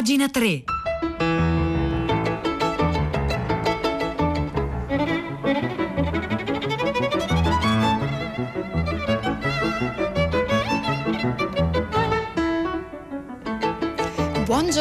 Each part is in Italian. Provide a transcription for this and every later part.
pagina 3.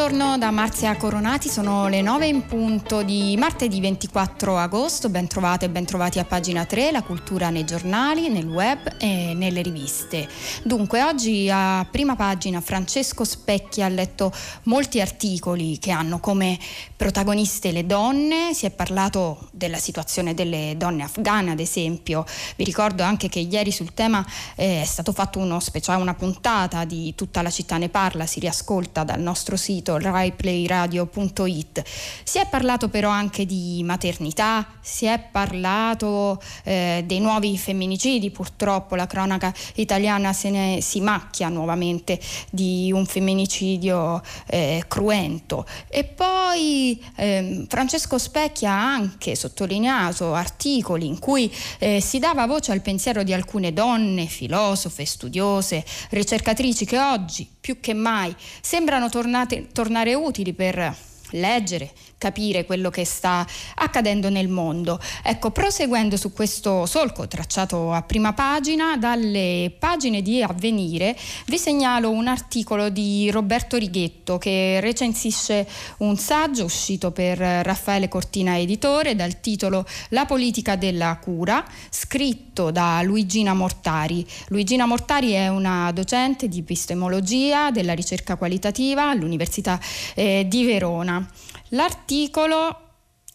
Buongiorno da Marzia Coronati, sono le 9 in punto di martedì 24 agosto, ben trovate e ben trovati a pagina 3, la cultura nei giornali, nel web e nelle riviste. Dunque oggi a prima pagina Francesco Specchi ha letto molti articoli che hanno come protagoniste le donne, si è parlato della situazione delle donne afghane ad esempio, vi ricordo anche che ieri sul tema eh, è stato fatto uno speciale, una puntata di Tutta la città ne parla, si riascolta dal nostro sito raiplayradio.it. Si è parlato però anche di maternità, si è parlato eh, dei nuovi femminicidi, purtroppo la cronaca italiana se ne si macchia nuovamente di un femminicidio eh, cruento. E poi eh, Francesco Specchi ha anche sottolineato articoli in cui eh, si dava voce al pensiero di alcune donne, filosofe, studiose, ricercatrici che oggi più che mai sembrano tornate, tornare utili per leggere, capire quello che sta accadendo nel mondo. Ecco, proseguendo su questo solco tracciato a prima pagina, dalle pagine di Avvenire vi segnalo un articolo di Roberto Righetto che recensisce un saggio uscito per Raffaele Cortina Editore dal titolo La politica della cura, scritto da Luigina Mortari. Luigina Mortari è una docente di epistemologia della ricerca qualitativa all'Università eh, di Verona. L'articolo,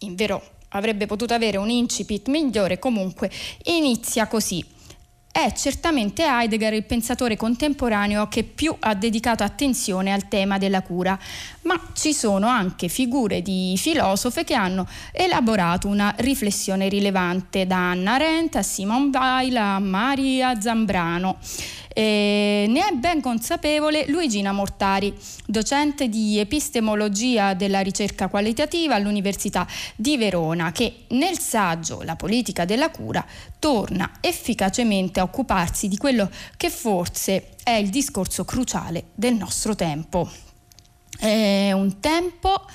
in vero avrebbe potuto avere un incipit migliore, comunque inizia così. È certamente Heidegger il pensatore contemporaneo che più ha dedicato attenzione al tema della cura, ma ci sono anche figure di filosofe che hanno elaborato una riflessione rilevante, da Anna Arendt a Simone Weil a Maria Zambrano. E ne è ben consapevole Luigina Mortari, docente di epistemologia della ricerca qualitativa all'Università di Verona, che nel saggio La politica della cura torna efficacemente a occuparsi di quello che forse è il discorso cruciale del nostro tempo. È un tempo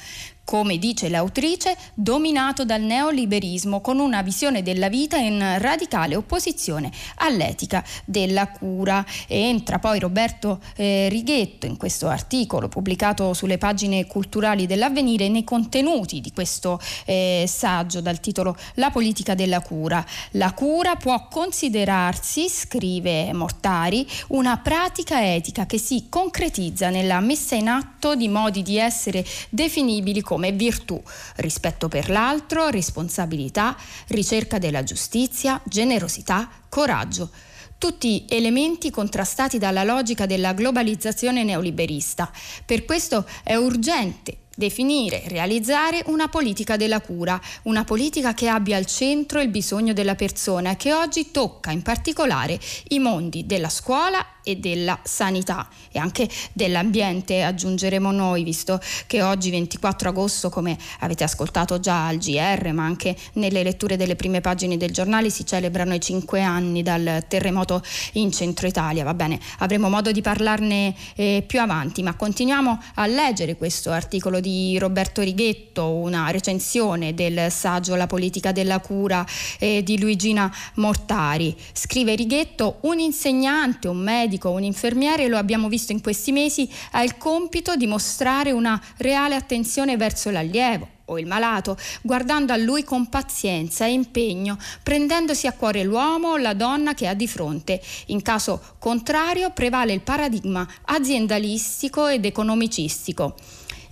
come dice l'autrice, dominato dal neoliberismo con una visione della vita in radicale opposizione all'etica della cura. Entra poi Roberto eh, Righetto in questo articolo pubblicato sulle pagine culturali dell'avvenire nei contenuti di questo eh, saggio dal titolo La politica della cura. La cura può considerarsi, scrive Mortari, una pratica etica che si concretizza nella messa in atto di modi di essere definibili come come virtù, rispetto per l'altro, responsabilità, ricerca della giustizia, generosità, coraggio tutti elementi contrastati dalla logica della globalizzazione neoliberista. Per questo è urgente definire realizzare una politica della cura, una politica che abbia al centro il bisogno della persona e che oggi tocca in particolare i mondi della scuola e della sanità e anche dell'ambiente, aggiungeremo noi, visto che oggi 24 agosto, come avete ascoltato già al GR, ma anche nelle letture delle prime pagine del giornale, si celebrano i cinque anni dal terremoto in centro Italia. Va bene, avremo modo di parlarne eh, più avanti, ma continuiamo a leggere questo articolo di Roberto Righetto, una recensione del saggio La politica della cura eh, di Luigina Mortari. Scrive Righetto, un insegnante, un medico, un infermiere, lo abbiamo visto in questi mesi, ha il compito di mostrare una reale attenzione verso l'allievo o il malato, guardando a lui con pazienza e impegno, prendendosi a cuore l'uomo o la donna che ha di fronte. In caso contrario prevale il paradigma aziendalistico ed economicistico.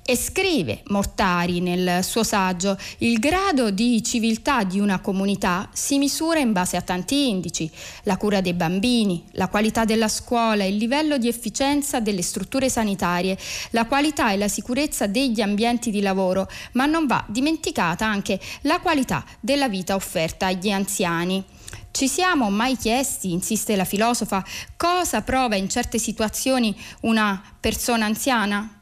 E scrive Mortari nel suo saggio, il grado di civiltà di una comunità si misura in base a tanti indici, la cura dei bambini, la qualità della scuola, il livello di efficienza delle strutture sanitarie, la qualità e la sicurezza degli ambienti di lavoro, ma non va dimenticata anche la qualità della vita offerta agli anziani. Ci siamo mai chiesti, insiste la filosofa, cosa prova in certe situazioni una persona anziana?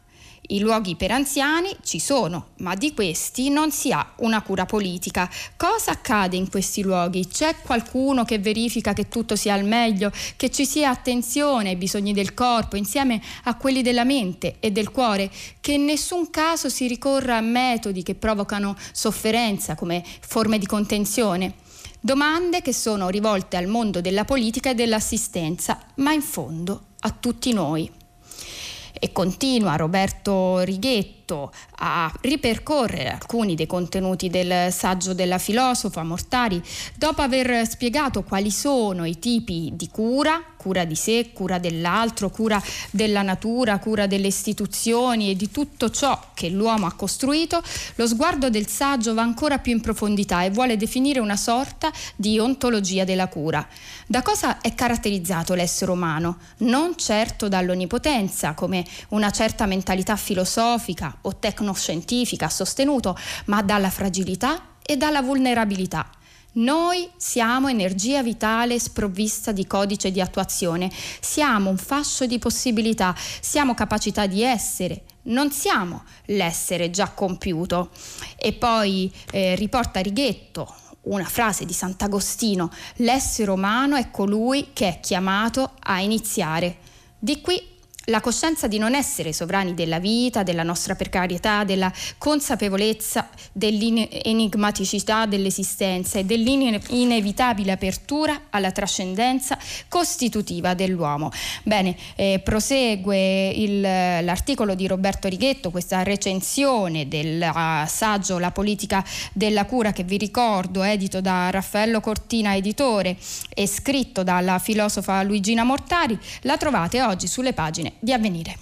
I luoghi per anziani ci sono, ma di questi non si ha una cura politica. Cosa accade in questi luoghi? C'è qualcuno che verifica che tutto sia al meglio, che ci sia attenzione ai bisogni del corpo insieme a quelli della mente e del cuore, che in nessun caso si ricorra a metodi che provocano sofferenza come forme di contenzione? Domande che sono rivolte al mondo della politica e dell'assistenza, ma in fondo a tutti noi. E continua Roberto Righetto a ripercorrere alcuni dei contenuti del saggio della filosofa Mortari dopo aver spiegato quali sono i tipi di cura, cura di sé, cura dell'altro, cura della natura, cura delle istituzioni e di tutto ciò che l'uomo ha costruito, lo sguardo del saggio va ancora più in profondità e vuole definire una sorta di ontologia della cura. Da cosa è caratterizzato l'essere umano? Non certo dall'onnipotenza, come una certa mentalità filosofica o tecnoscientifica sostenuto, ma dalla fragilità e dalla vulnerabilità. Noi siamo energia vitale sprovvista di codice di attuazione, siamo un fascio di possibilità, siamo capacità di essere, non siamo l'essere già compiuto. E poi eh, riporta Righetto una frase di Sant'Agostino, l'essere umano è colui che è chiamato a iniziare. Di qui la coscienza di non essere sovrani della vita, della nostra precarietà, della consapevolezza dell'enigmaticità dell'esistenza e dell'inevitabile apertura alla trascendenza costitutiva dell'uomo. Bene, eh, prosegue il, l'articolo di Roberto Righetto, questa recensione del saggio La politica della cura che vi ricordo, edito da Raffaello Cortina, editore, e scritto dalla filosofa Luigina Mortari, la trovate oggi sulle pagine di avvenire.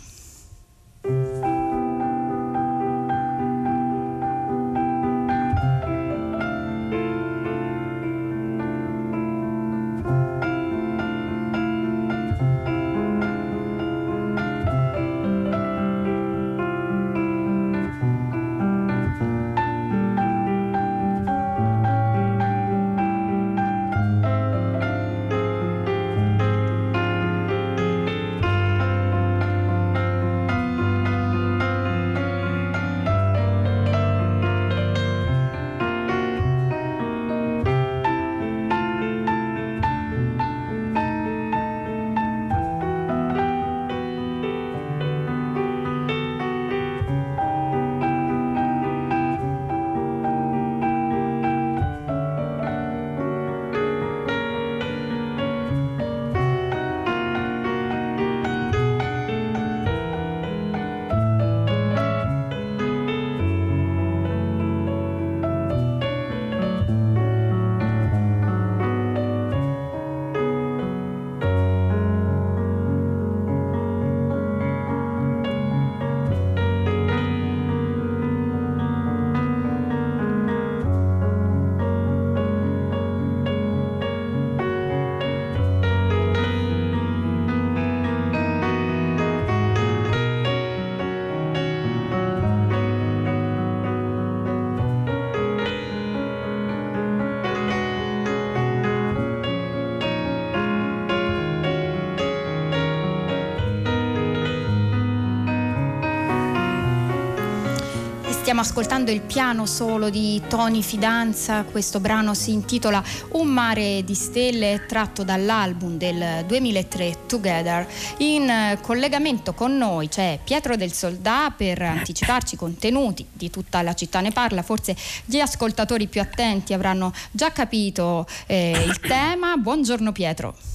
Stiamo ascoltando il piano solo di Tony Fidanza, questo brano si intitola Un mare di stelle tratto dall'album del 2003 Together. In collegamento con noi c'è Pietro del Soldà per anticiparci i contenuti di tutta la città ne parla, forse gli ascoltatori più attenti avranno già capito eh, il tema. Buongiorno Pietro.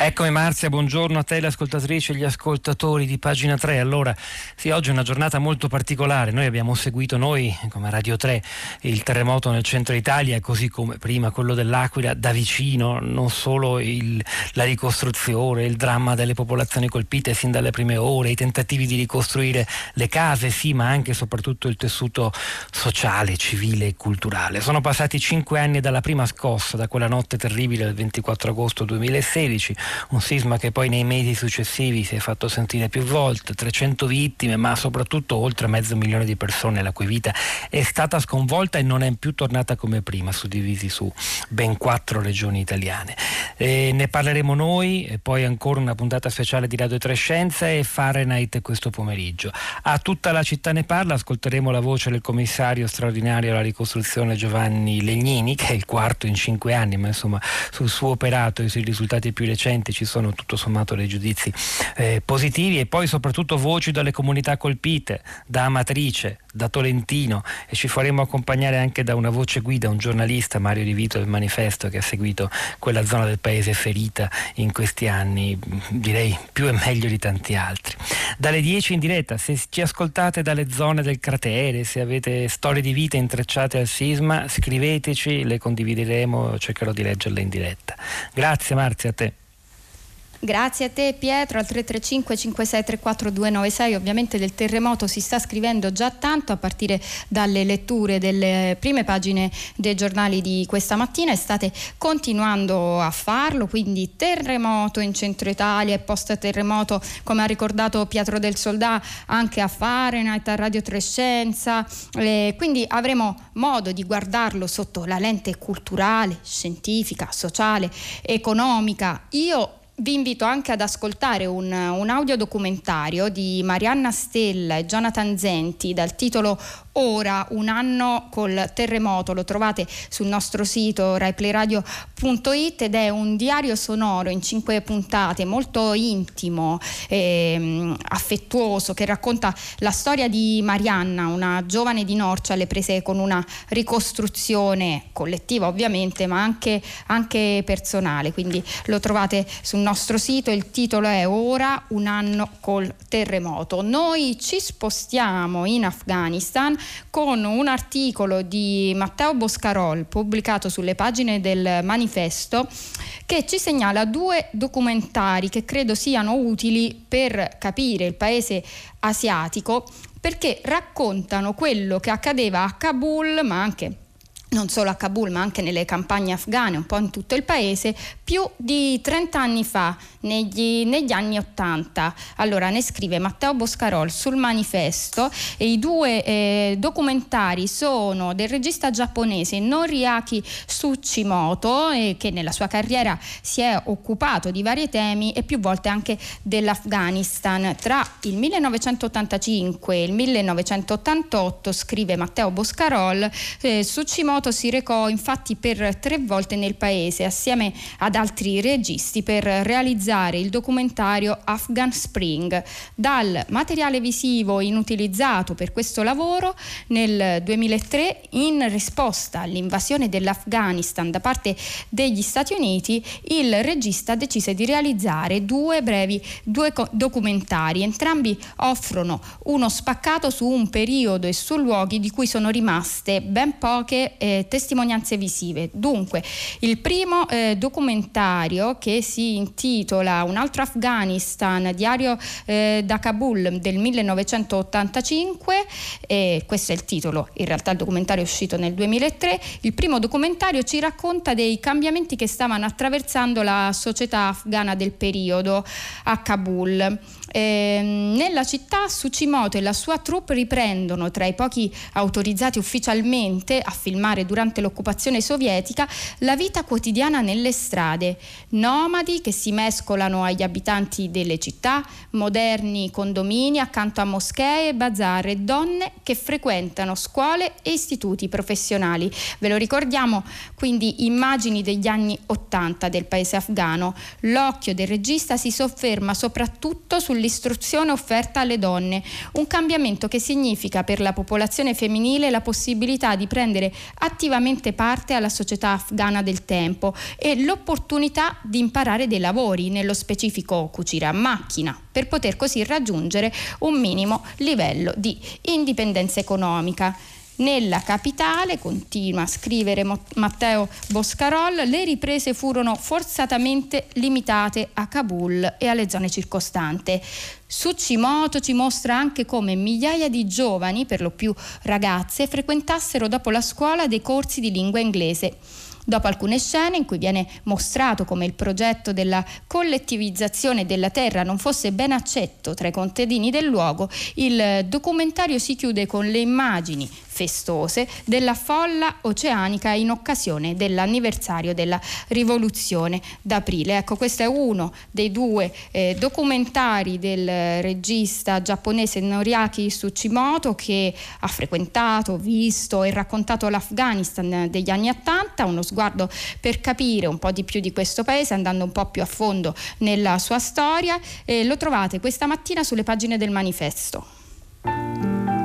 Eccomi Marzia, buongiorno a te le ascoltatrici e gli ascoltatori di pagina 3. Allora, sì, oggi è una giornata molto particolare. Noi abbiamo seguito noi, come Radio 3, il terremoto nel centro Italia, così come prima quello dell'Aquila, da vicino, non solo il, la ricostruzione, il dramma delle popolazioni colpite sin dalle prime ore, i tentativi di ricostruire le case, sì, ma anche e soprattutto il tessuto sociale, civile e culturale. Sono passati cinque anni dalla prima scossa, da quella notte terribile del 24 agosto 2016 un sisma che poi nei mesi successivi si è fatto sentire più volte, 300 vittime, ma soprattutto oltre mezzo milione di persone la cui vita è stata sconvolta e non è più tornata come prima, suddivisi su ben quattro regioni italiane. E ne parleremo noi e poi ancora una puntata speciale di Radio 3 Scienza e Fahrenheit questo pomeriggio. A tutta la città ne parla, ascolteremo la voce del commissario straordinario alla ricostruzione Giovanni Legnini, che è il quarto in cinque anni, ma insomma sul suo operato e sui risultati più recenti ci sono tutto sommato dei giudizi eh, positivi e poi soprattutto voci dalle comunità colpite, da Amatrice, da Tolentino e ci faremo accompagnare anche da una voce guida, un giornalista, Mario Di Vito del Manifesto, che ha seguito quella zona del paese ferita in questi anni, direi più e meglio di tanti altri. Dalle 10 in diretta, se ci ascoltate dalle zone del cratere, se avete storie di vita intrecciate al sisma, scriveteci, le condivideremo, cercherò di leggerle in diretta. Grazie Marzia, a te. Grazie a te Pietro, al 335 5634 296 ovviamente del terremoto si sta scrivendo già tanto a partire dalle letture delle prime pagine dei giornali di questa mattina. E state continuando a farlo, quindi terremoto in centro Italia e post terremoto come ha ricordato Pietro del Soldà anche a Fahrenheit, a Radio Trescenza, eh, quindi avremo modo di guardarlo sotto la lente culturale, scientifica, sociale, economica. Io vi invito anche ad ascoltare un, un audiodocumentario di Marianna Stella e Jonathan Zenti dal titolo ora un anno col terremoto, lo trovate sul nostro sito raiplayradio.it ed è un diario sonoro in cinque puntate molto intimo, e affettuoso che racconta la storia di Marianna, una giovane di Norcia alle prese con una ricostruzione collettiva ovviamente ma anche, anche personale, quindi lo trovate sul nostro sito, il titolo è Ora un anno col terremoto. Noi ci spostiamo in Afghanistan con un articolo di Matteo Boscarol pubblicato sulle pagine del manifesto che ci segnala due documentari che credo siano utili per capire il paese asiatico perché raccontano quello che accadeva a Kabul ma anche non solo a Kabul ma anche nelle campagne afghane, un po' in tutto il paese, più di 30 anni fa, negli, negli anni 80. Allora ne scrive Matteo Boscarol sul manifesto e i due eh, documentari sono del regista giapponese Noriaki Tsuchimoto eh, che nella sua carriera si è occupato di vari temi e più volte anche dell'Afghanistan. Tra il 1985 e il 1988, scrive Matteo Boscarol, eh, Tsuchimoto si recò infatti per tre volte nel paese assieme ad altri registi per realizzare il documentario Afghan Spring. Dal materiale visivo inutilizzato per questo lavoro nel 2003 in risposta all'invasione dell'Afghanistan da parte degli Stati Uniti il regista decise di realizzare due brevi due documentari. Entrambi offrono uno spaccato su un periodo e su luoghi di cui sono rimaste ben poche eh, testimonianze visive. Dunque, il primo eh, documentario che si intitola Un altro Afghanistan, diario eh, da Kabul del 1985, e questo è il titolo, in realtà il documentario è uscito nel 2003, il primo documentario ci racconta dei cambiamenti che stavano attraversando la società afghana del periodo a Kabul. Eh, nella città Tsuchimoto e la sua troupe riprendono tra i pochi autorizzati ufficialmente a filmare durante l'occupazione sovietica la vita quotidiana nelle strade, nomadi che si mescolano agli abitanti delle città, moderni condomini accanto a moschee bazar e donne che frequentano scuole e istituti professionali. Ve lo ricordiamo quindi immagini degli anni 80 del paese afghano. L'occhio del regista si sofferma soprattutto sul sull'istruzione offerta alle donne, un cambiamento che significa per la popolazione femminile la possibilità di prendere attivamente parte alla società afghana del tempo e l'opportunità di imparare dei lavori, nello specifico cucire a macchina, per poter così raggiungere un minimo livello di indipendenza economica. Nella capitale, continua a scrivere Matteo Boscarol, le riprese furono forzatamente limitate a Kabul e alle zone circostanti. Tsuchimoto ci mostra anche come migliaia di giovani, per lo più ragazze, frequentassero dopo la scuola dei corsi di lingua inglese. Dopo alcune scene in cui viene mostrato come il progetto della collettivizzazione della terra non fosse ben accetto tra i contadini del luogo, il documentario si chiude con le immagini festose della folla oceanica in occasione dell'anniversario della rivoluzione d'aprile. Ecco, questo è uno dei due eh, documentari del regista giapponese Noriaki Tsuchimoto che ha frequentato, visto e raccontato l'Afghanistan degli anni 80, uno sguardo per capire un po' di più di questo paese andando un po' più a fondo nella sua storia. Eh, lo trovate questa mattina sulle pagine del manifesto.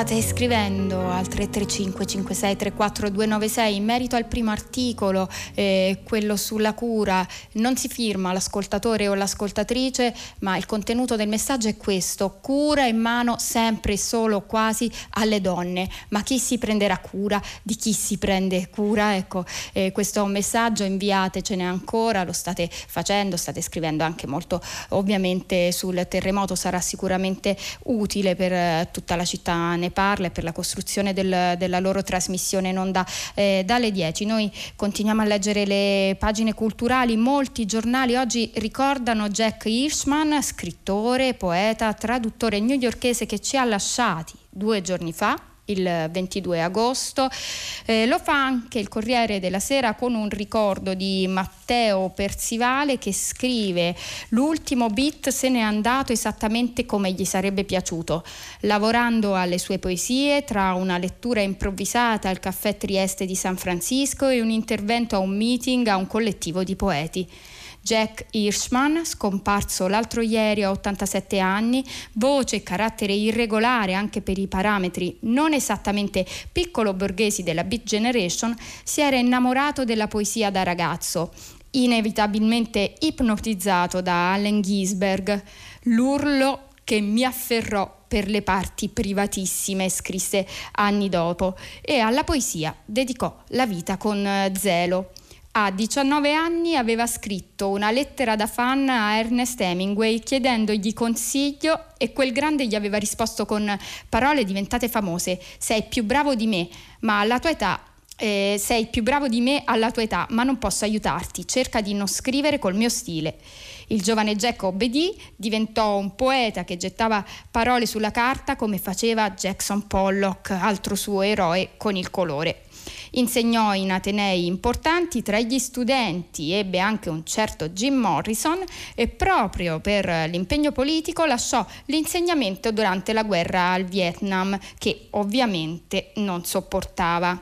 State scrivendo al 335 5634 296 in merito al primo articolo, eh, quello sulla cura, non si firma l'ascoltatore o l'ascoltatrice, ma il contenuto del messaggio è questo, cura in mano sempre e solo quasi alle donne, ma chi si prenderà cura? Di chi si prende cura? Ecco, eh, questo messaggio, inviatecene ancora, lo state facendo, state scrivendo anche molto ovviamente sul terremoto, sarà sicuramente utile per eh, tutta la città parla e per la costruzione del, della loro trasmissione in onda eh, dalle 10. Noi continuiamo a leggere le pagine culturali, molti giornali oggi ricordano Jack Hirschman, scrittore, poeta, traduttore newyorkese che ci ha lasciati due giorni fa il 22 agosto. Eh, lo fa anche il Corriere della Sera con un ricordo di Matteo Persivale che scrive l'ultimo beat se n'è andato esattamente come gli sarebbe piaciuto, lavorando alle sue poesie tra una lettura improvvisata al caffè Trieste di San Francisco e un intervento a un meeting a un collettivo di poeti. Jack Hirschman, scomparso l'altro ieri a 87 anni, voce e carattere irregolare anche per i parametri non esattamente piccolo borghesi della Beat Generation, si era innamorato della poesia da ragazzo, inevitabilmente ipnotizzato da Allen Ginsberg. L'urlo che mi afferrò per le parti privatissime, scrisse anni dopo, e alla poesia dedicò la vita con eh, zelo. A 19 anni aveva scritto una lettera da fan a Ernest Hemingway chiedendogli consiglio e quel grande gli aveva risposto con parole diventate famose: Sei più bravo di me, ma alla tua età eh, sei più bravo di me alla tua età, ma non posso aiutarti, cerca di non scrivere col mio stile. Il giovane Jack obbedì, diventò un poeta che gettava parole sulla carta come faceva Jackson Pollock, altro suo eroe con il colore. Insegnò in atenei importanti, tra gli studenti ebbe anche un certo Jim Morrison e proprio per l'impegno politico lasciò l'insegnamento durante la guerra al Vietnam che ovviamente non sopportava.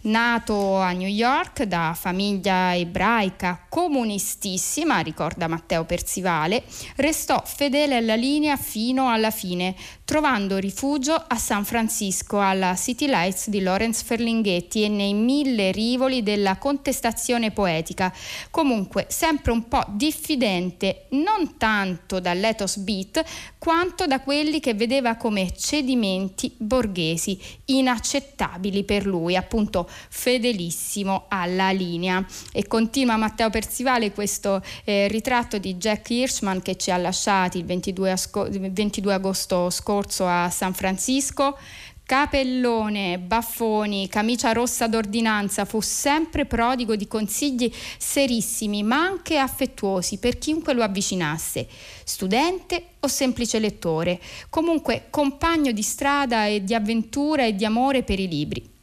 Nato a New York da famiglia ebraica comunistissima, ricorda Matteo Persivale, restò fedele alla linea fino alla fine, trovando rifugio a San Francisco alla City Lights di Lawrence Ferlinghetti e nei mille rivoli della contestazione poetica. Comunque sempre un po' diffidente non tanto dall'ethos beat quanto da quelli che vedeva come cedimenti borghesi inaccettabili per lui, appunto fedelissimo alla linea. E continua Matteo Persivale questo eh, ritratto di Jack Hirschman che ci ha lasciati il 22, asco- 22 agosto scorso scorso a San Francisco. Capellone, baffoni, camicia rossa d'ordinanza, fu sempre prodigo di consigli serissimi, ma anche affettuosi per chiunque lo avvicinasse, studente o semplice lettore, comunque compagno di strada e di avventura e di amore per i libri.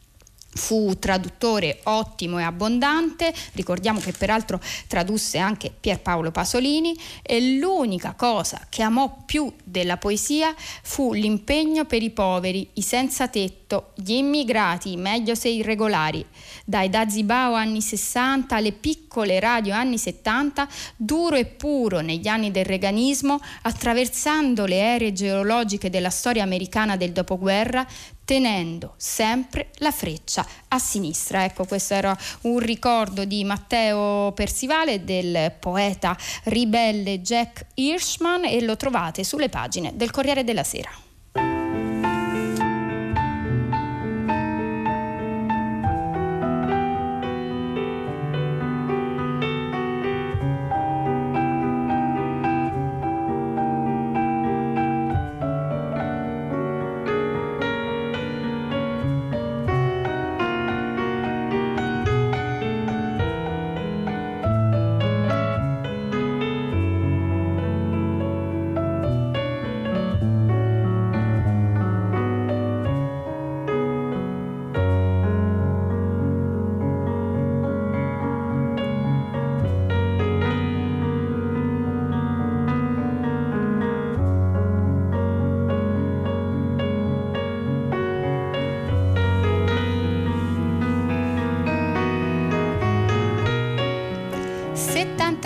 Fu traduttore ottimo e abbondante, ricordiamo che peraltro tradusse anche Pierpaolo Pasolini e l'unica cosa che amò più della poesia fu l'impegno per i poveri, i senza tetto, gli immigrati, meglio se irregolari. Dai Dazibao anni 60 alle piccole radio anni 70, duro e puro negli anni del reganismo, attraversando le aree geologiche della storia americana del dopoguerra, tenendo sempre la freccia a sinistra. Ecco, questo era un ricordo di Matteo Persivale del poeta ribelle Jack Hirschman e lo trovate sulle pagine del Corriere della Sera.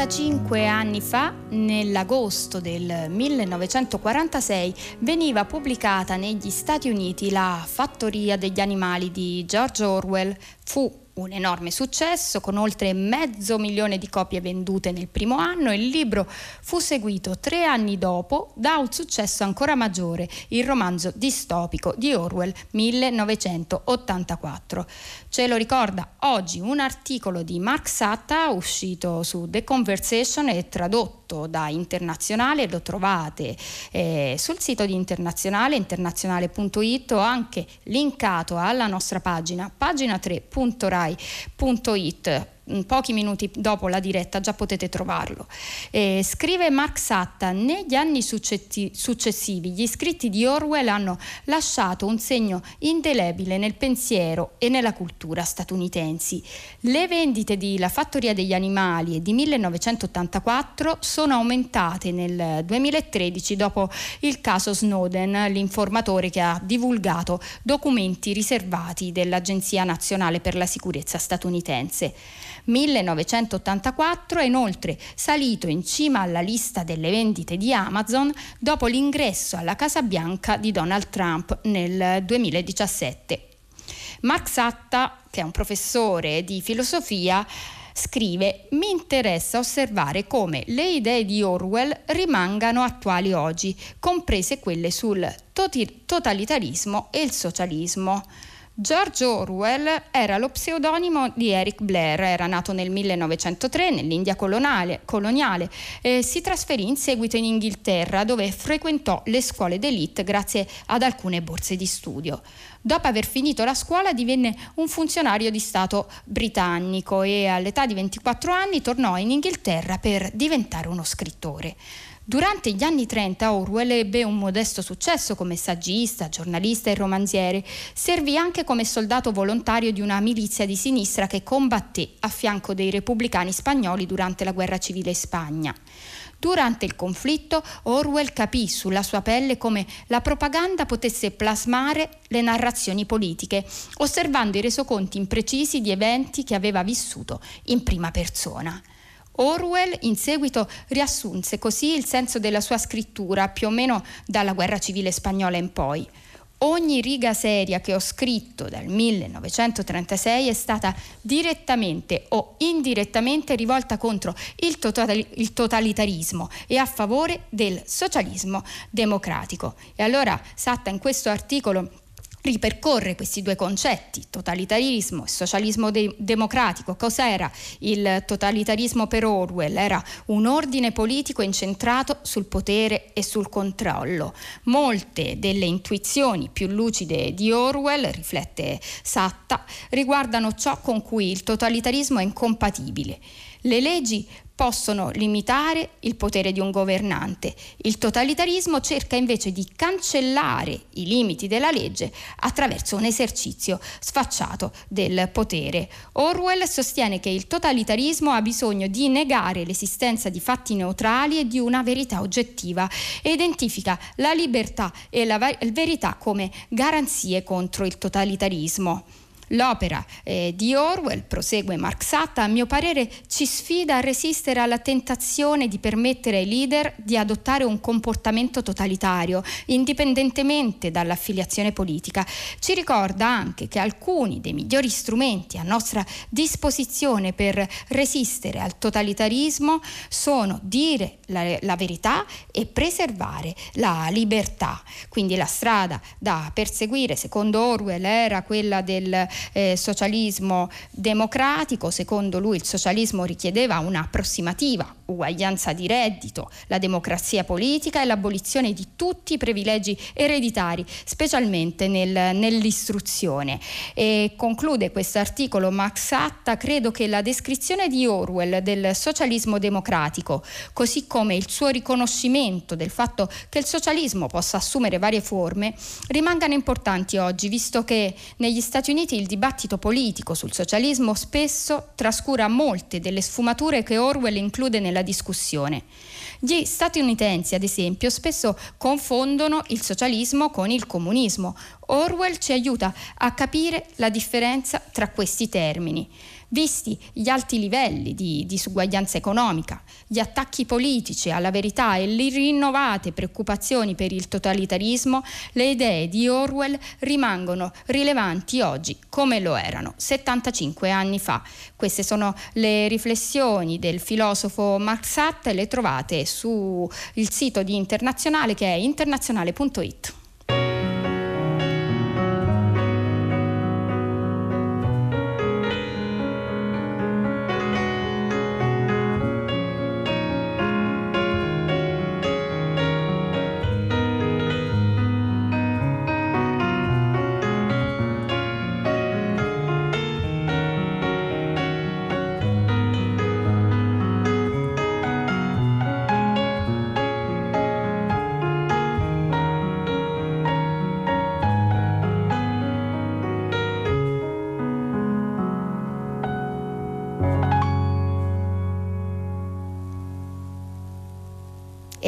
35 anni fa, nell'agosto del 1946, veniva pubblicata negli Stati Uniti La fattoria degli animali di George Orwell. Fu un enorme successo con oltre mezzo milione di copie vendute nel primo anno. Il libro fu seguito tre anni dopo da un successo ancora maggiore, il romanzo distopico di Orwell 1984. Ce lo ricorda oggi un articolo di Mark Satta uscito su The Conversation e tradotto da Internazionale, lo trovate eh, sul sito di Internazionale, internazionale.it o anche linkato alla nostra pagina, pagina 3.rai.it pochi minuti dopo la diretta già potete trovarlo. Eh, scrive Mark Satta, negli anni successivi gli scritti di Orwell hanno lasciato un segno indelebile nel pensiero e nella cultura statunitensi. Le vendite di La fattoria degli animali e di 1984 sono aumentate nel 2013 dopo il caso Snowden, l'informatore che ha divulgato documenti riservati dell'Agenzia nazionale per la sicurezza statunitense. 1984 è inoltre salito in cima alla lista delle vendite di Amazon dopo l'ingresso alla Casa Bianca di Donald Trump nel 2017. Mark Satta, che è un professore di filosofia, scrive mi interessa osservare come le idee di Orwell rimangano attuali oggi, comprese quelle sul totalitarismo e il socialismo. George Orwell era lo pseudonimo di Eric Blair, era nato nel 1903 nell'India coloniale, coloniale e si trasferì in seguito in Inghilterra dove frequentò le scuole d'élite grazie ad alcune borse di studio. Dopo aver finito la scuola divenne un funzionario di Stato britannico e all'età di 24 anni tornò in Inghilterra per diventare uno scrittore. Durante gli anni 30 Orwell ebbe un modesto successo come saggista, giornalista e romanziere. Servì anche come soldato volontario di una milizia di sinistra che combatté a fianco dei repubblicani spagnoli durante la guerra civile in Spagna. Durante il conflitto Orwell capì sulla sua pelle come la propaganda potesse plasmare le narrazioni politiche, osservando i resoconti imprecisi di eventi che aveva vissuto in prima persona. Orwell in seguito riassunse così il senso della sua scrittura più o meno dalla guerra civile spagnola in poi. Ogni riga seria che ho scritto dal 1936 è stata direttamente o indirettamente rivolta contro il, total- il, totalitarismo e a favore del socialismo democratico. E allora Satta in questo articolo ripercorre questi due concetti, totalitarismo e socialismo de- democratico. Cos'era il totalitarismo per Orwell? Era un ordine politico incentrato sul potere e sul controllo. Molte delle intuizioni più lucide di Orwell, riflette Satta, riguardano ciò con cui il totalitarismo è incompatibile. Le leggi possono limitare il potere di un governante. Il totalitarismo cerca invece di cancellare i limiti della legge attraverso un esercizio sfacciato del potere. Orwell sostiene che il totalitarismo ha bisogno di negare l'esistenza di fatti neutrali e di una verità oggettiva e identifica la libertà e la verità come garanzie contro il totalitarismo. L'opera eh, di Orwell, prosegue Mark Satta, a mio parere ci sfida a resistere alla tentazione di permettere ai leader di adottare un comportamento totalitario, indipendentemente dall'affiliazione politica. Ci ricorda anche che alcuni dei migliori strumenti a nostra disposizione per resistere al totalitarismo sono dire la, la verità e preservare la libertà. Quindi la strada da perseguire, secondo Orwell, era quella del eh, socialismo democratico, secondo lui il socialismo richiedeva un'approssimativa uguaglianza di reddito, la democrazia politica e l'abolizione di tutti i privilegi ereditari, specialmente nel, nell'istruzione. E conclude questo articolo Max Atta, credo che la descrizione di Orwell del socialismo democratico, così come il suo riconoscimento del fatto che il socialismo possa assumere varie forme, rimangano importanti oggi, visto che negli Stati Uniti il dibattito politico sul socialismo spesso trascura molte delle sfumature che Orwell include nella della discussione. Gli statunitensi, ad esempio, spesso confondono il socialismo con il comunismo. Orwell ci aiuta a capire la differenza tra questi termini. Visti gli alti livelli di disuguaglianza economica, gli attacchi politici alla verità e le rinnovate preoccupazioni per il totalitarismo, le idee di Orwell rimangono rilevanti oggi come lo erano 75 anni fa. Queste sono le riflessioni del filosofo Marx Satt e le trovate sul sito di Internazionale che è internazionale.it.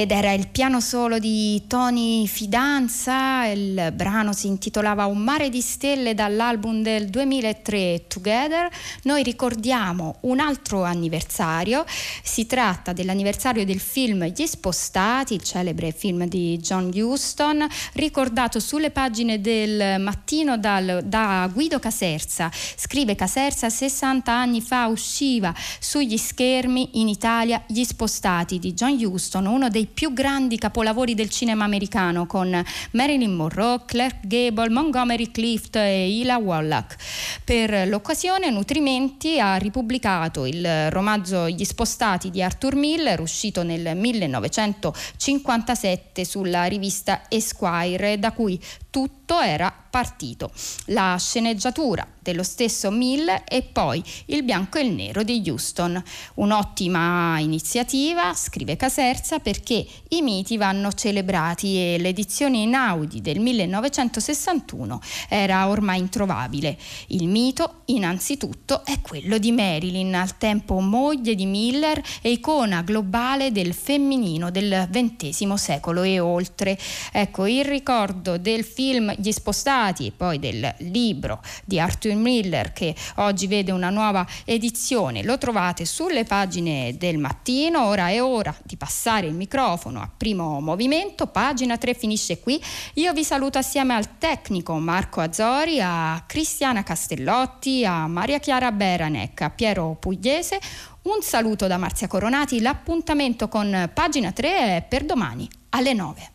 ed era il piano solo di Tony Fidanza, il brano si intitolava Un mare di stelle dall'album del 2003 Together. Noi ricordiamo un altro anniversario, si tratta dell'anniversario del film Gli Spostati, il celebre film di John Huston, ricordato sulle pagine del mattino dal, da Guido Caserza. Scrive Caserza, 60 anni fa usciva sugli schermi in Italia Gli Spostati di John Huston, uno dei più grandi capolavori del cinema americano con Marilyn Monroe, Clark Gable, Montgomery Clift e Ila Wallach. Per l'occasione Nutrimenti ha ripubblicato il romanzo Gli spostati di Arthur Miller uscito nel 1957 sulla rivista Esquire da cui tutto era partito. La sceneggiatura dello stesso Mill e poi il bianco e il nero di Houston. Un'ottima iniziativa, scrive Caserza, perché i miti vanno celebrati e l'edizione in Audi del 1961 era ormai introvabile. Il mito, innanzitutto, è quello di Marilyn, al tempo moglie di Miller e icona globale del femminino del XX secolo e oltre. Ecco, il ricordo del film Gli spostati e poi del libro di Arthur Miller che oggi vede una nuova edizione. Lo trovate sulle pagine del mattino. Ora è ora di passare il microfono a primo movimento. Pagina 3 finisce qui. Io vi saluto assieme al tecnico Marco Azzori, a Cristiana Castellotti, a Maria Chiara Beranec, a Piero Pugliese. Un saluto da Marzia Coronati. L'appuntamento con pagina 3 è per domani alle 9.